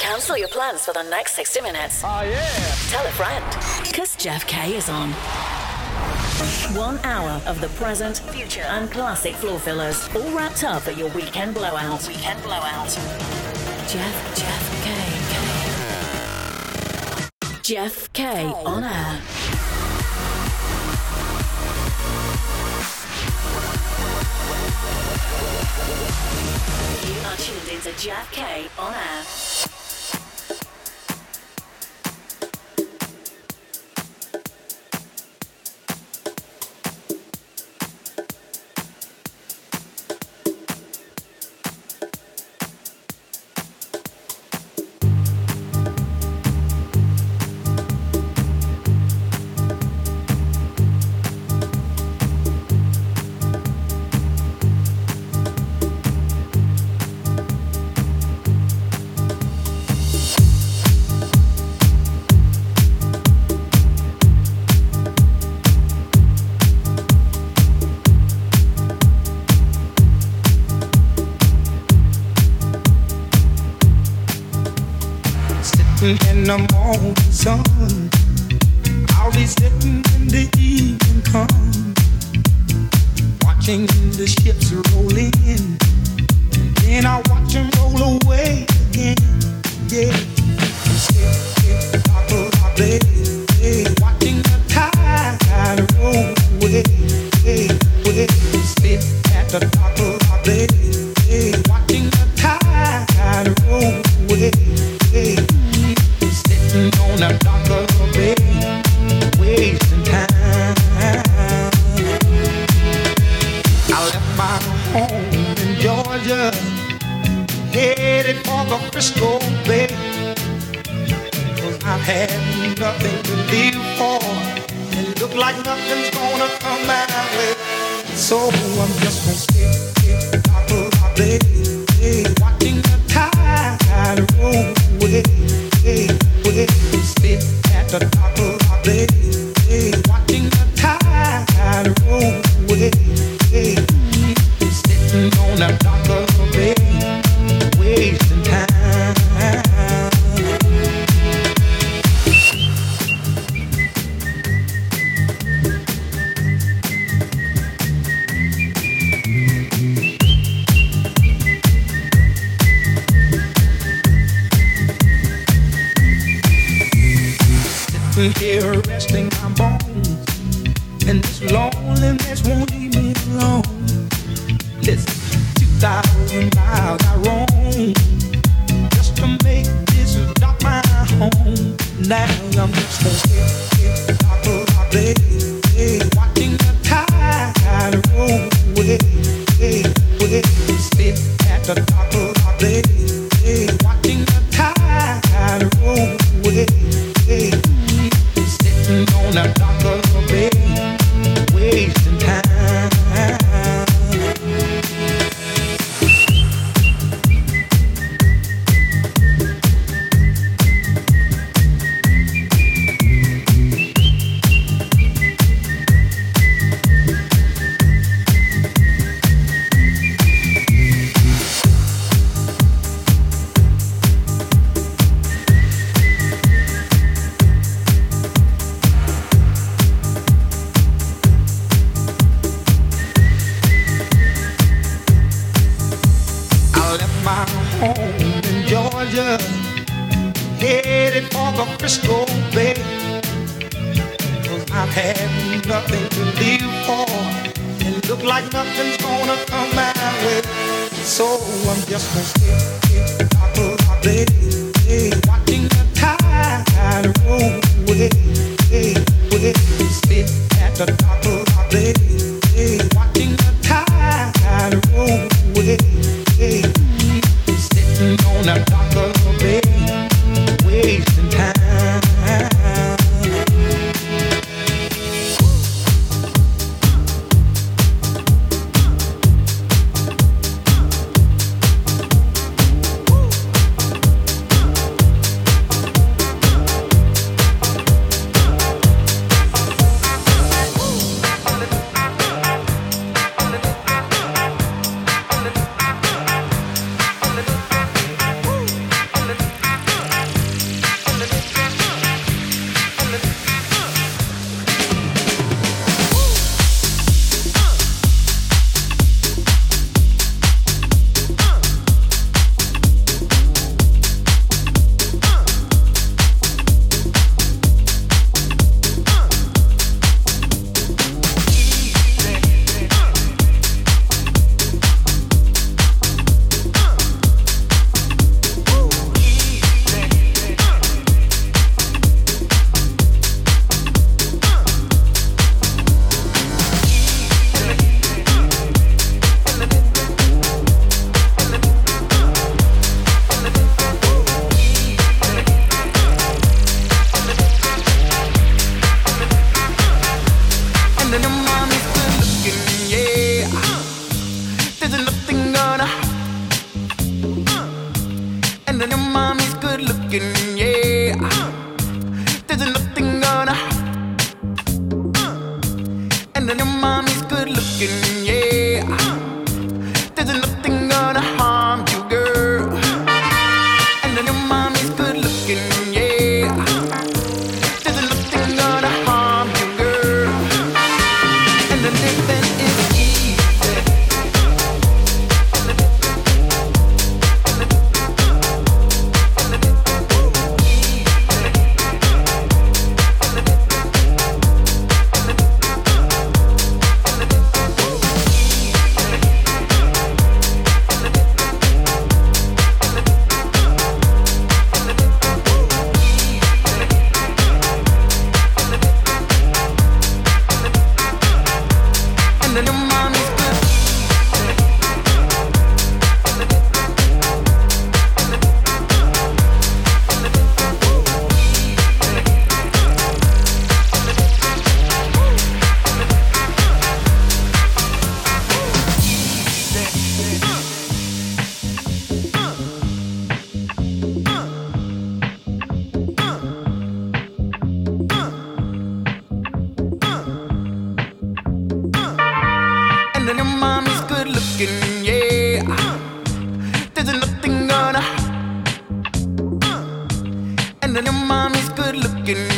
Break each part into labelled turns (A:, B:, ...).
A: Cancel your plans for the next 60 minutes.
B: Oh, yeah.
A: Tell a friend. Because Jeff K is on. One hour of the present, future, and classic floor fillers, all wrapped up at your weekend blowout. Weekend blowout. Jeff, Jeff K. K. Jeff K, K. on air. are tuned into Jack K on air.
C: A crystal bed. Cause I've had nothing to live for. And it looks like nothing's gonna come my way. So I'm just gonna
B: stay. And then your mommy's good looking.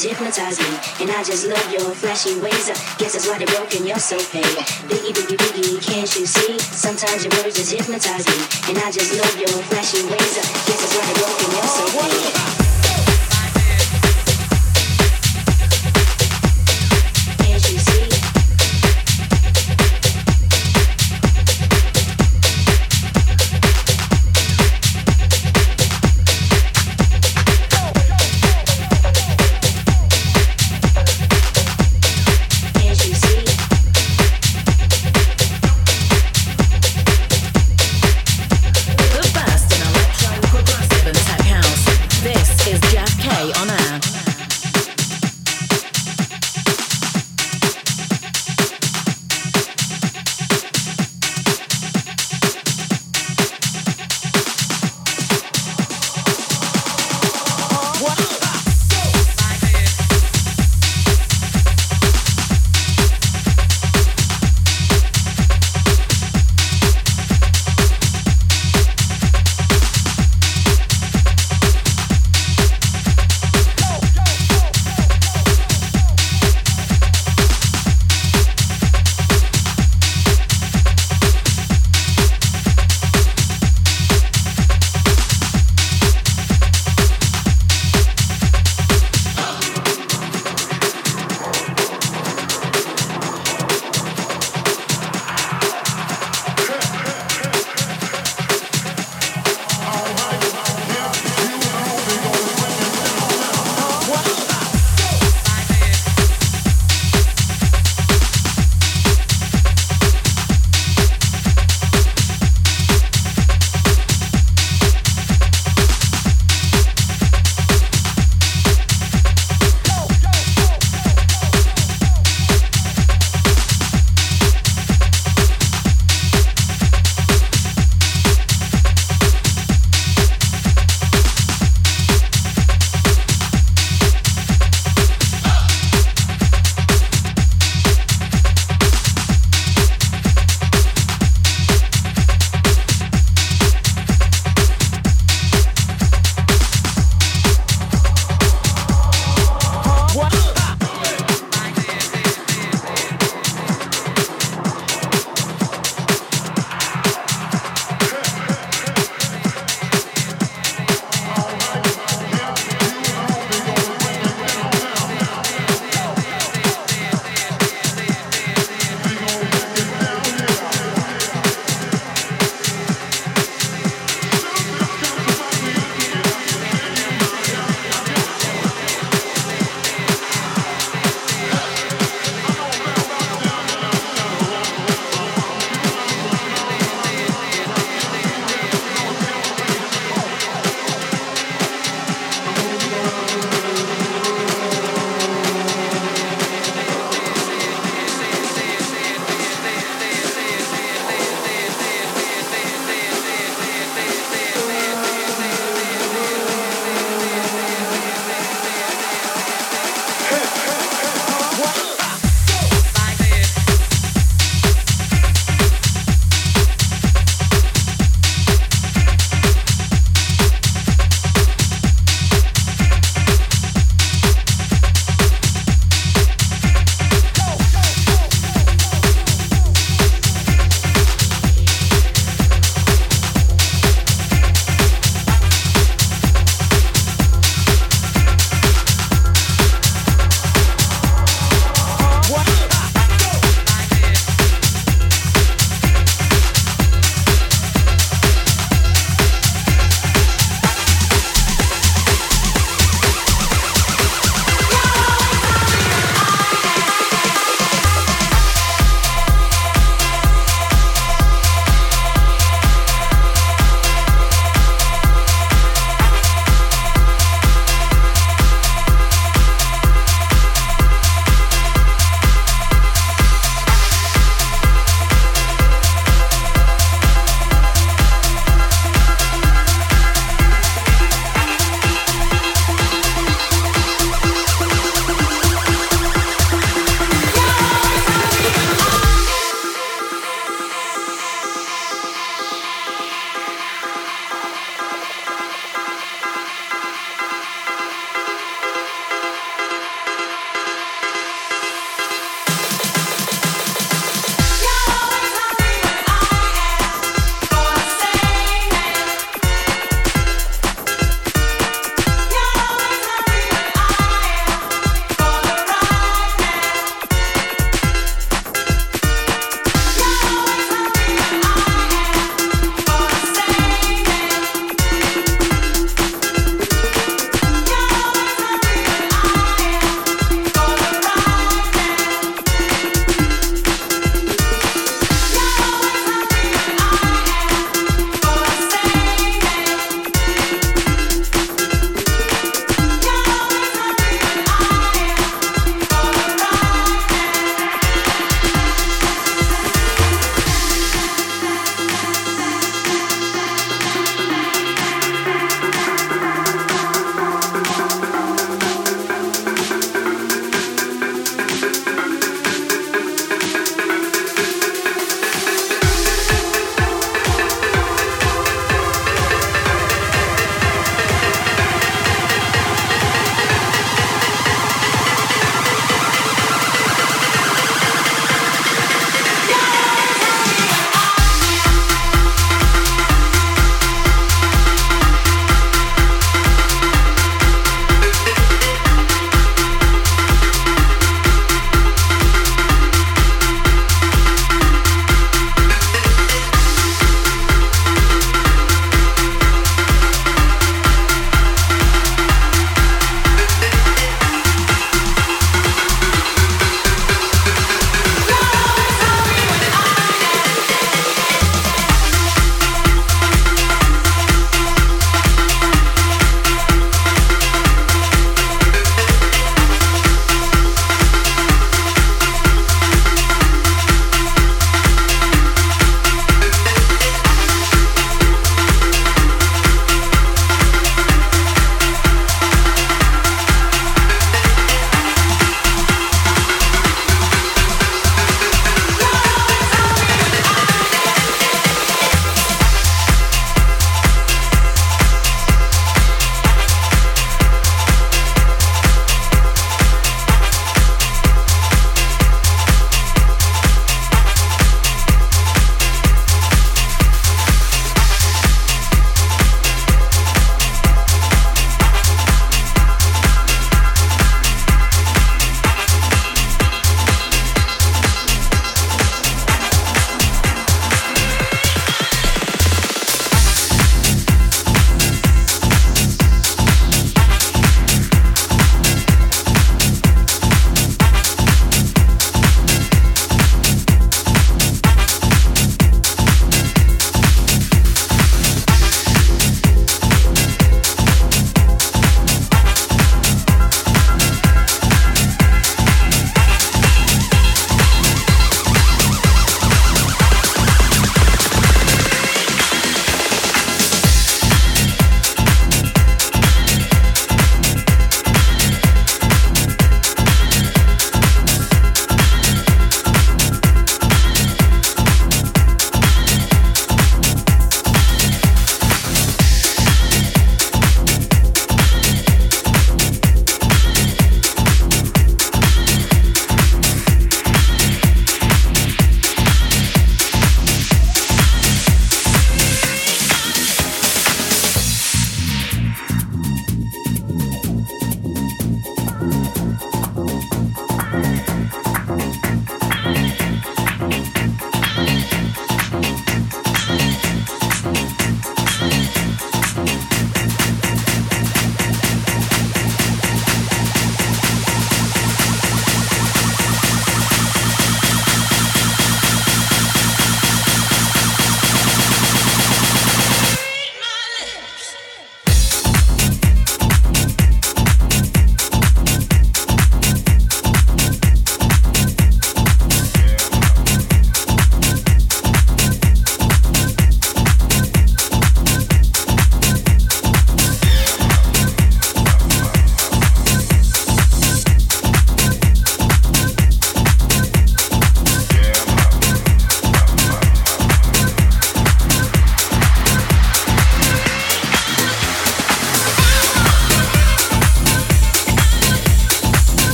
B: just hypnotize me, and I just love your flashy ways. I Guess that's why they're broken. You're so paid. Biggie, biggie, biggie, can't you see? Sometimes your words just hypnotize me, and I just love your flashy ways. I Guess that's why they're broken. You're so paid.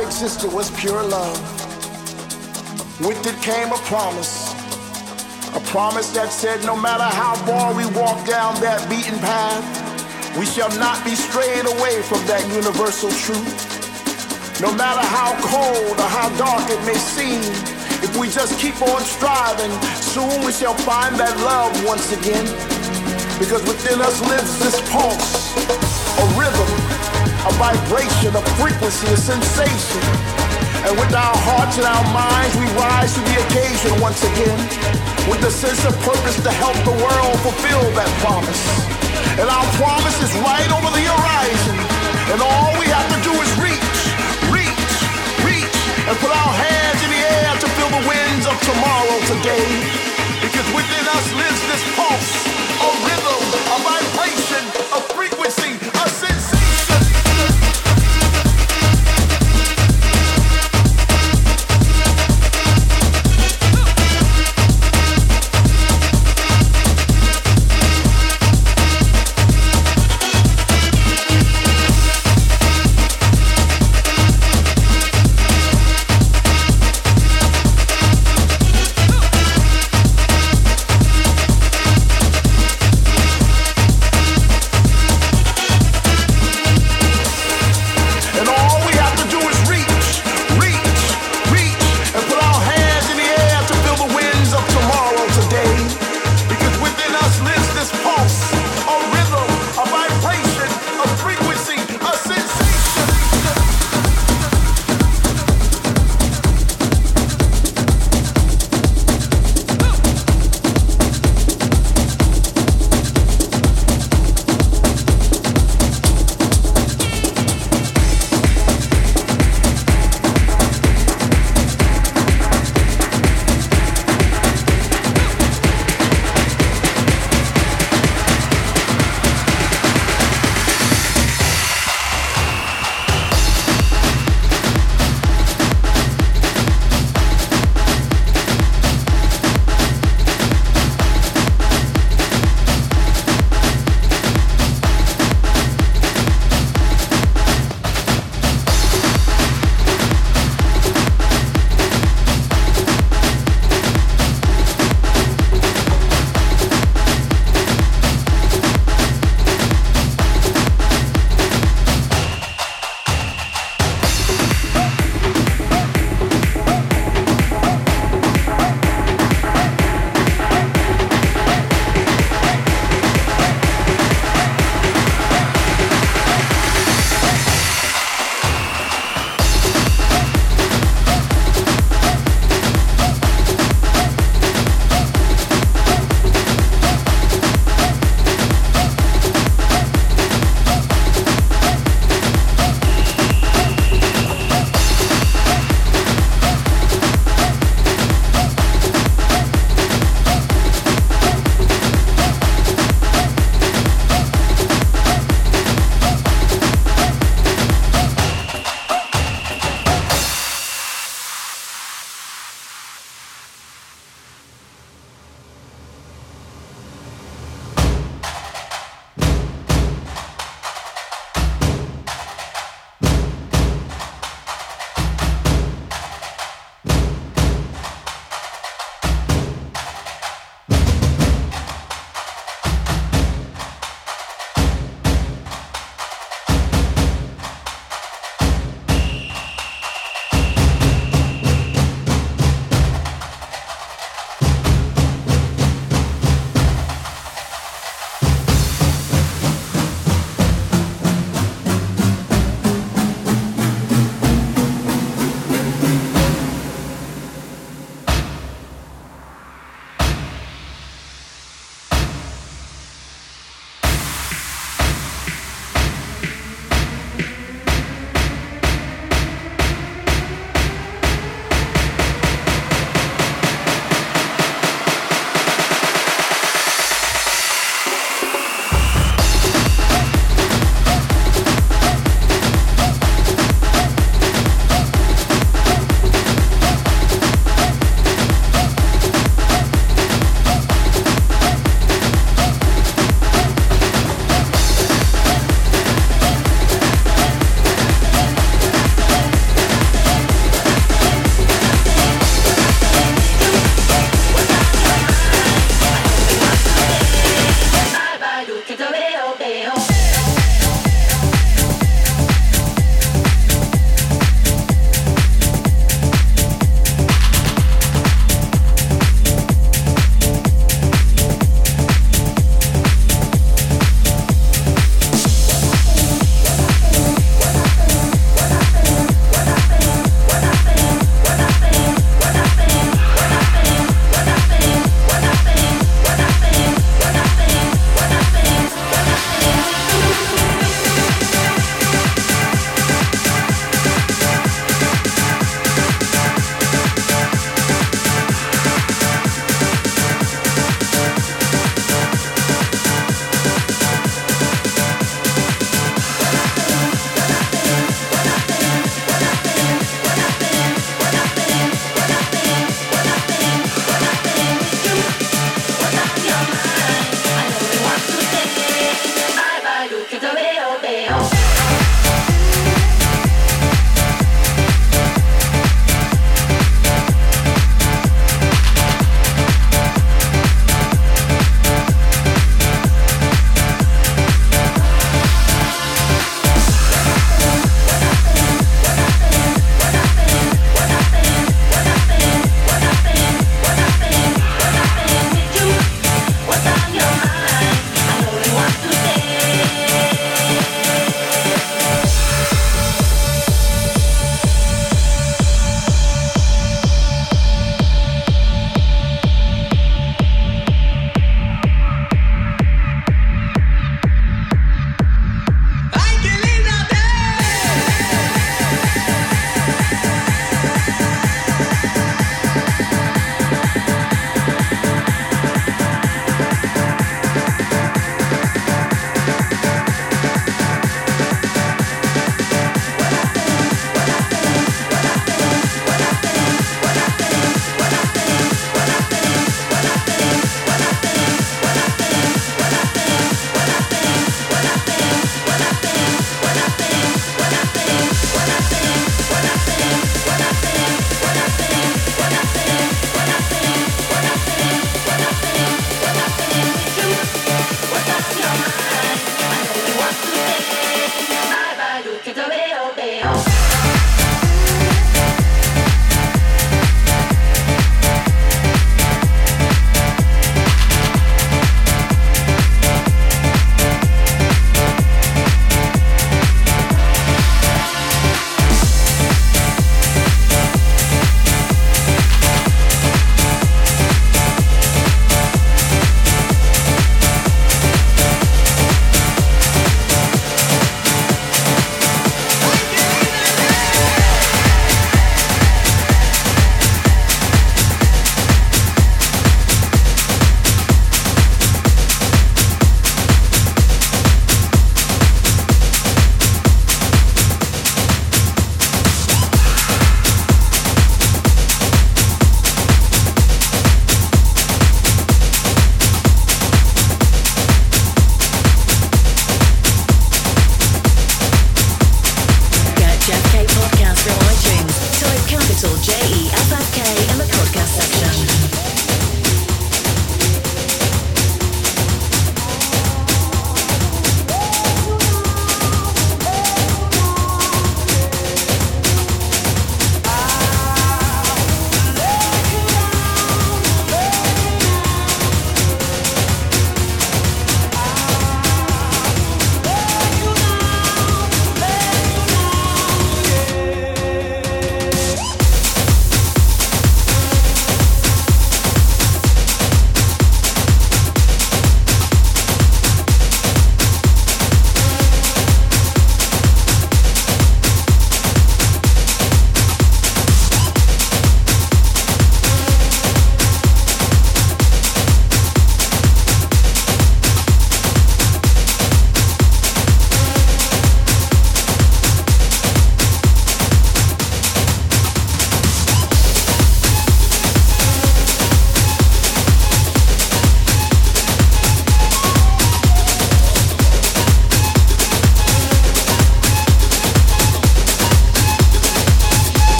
D: Existed was pure love. With it came a promise. A promise that said no matter how far we walk down that beaten path, we shall not be strayed away from that universal truth. No matter how cold or how dark it may seem, if we just keep on striving, soon we shall find that love once again. Because within us lives this pulse, a rhythm a vibration, a frequency, a sensation. And with our hearts and our minds, we rise to the occasion once again with the sense of purpose to help the world fulfill that promise. And our promise is right over the horizon. And all we have to do is reach, reach, reach, and put our hands in the air to feel the winds of tomorrow today. Because within us lives this pulse,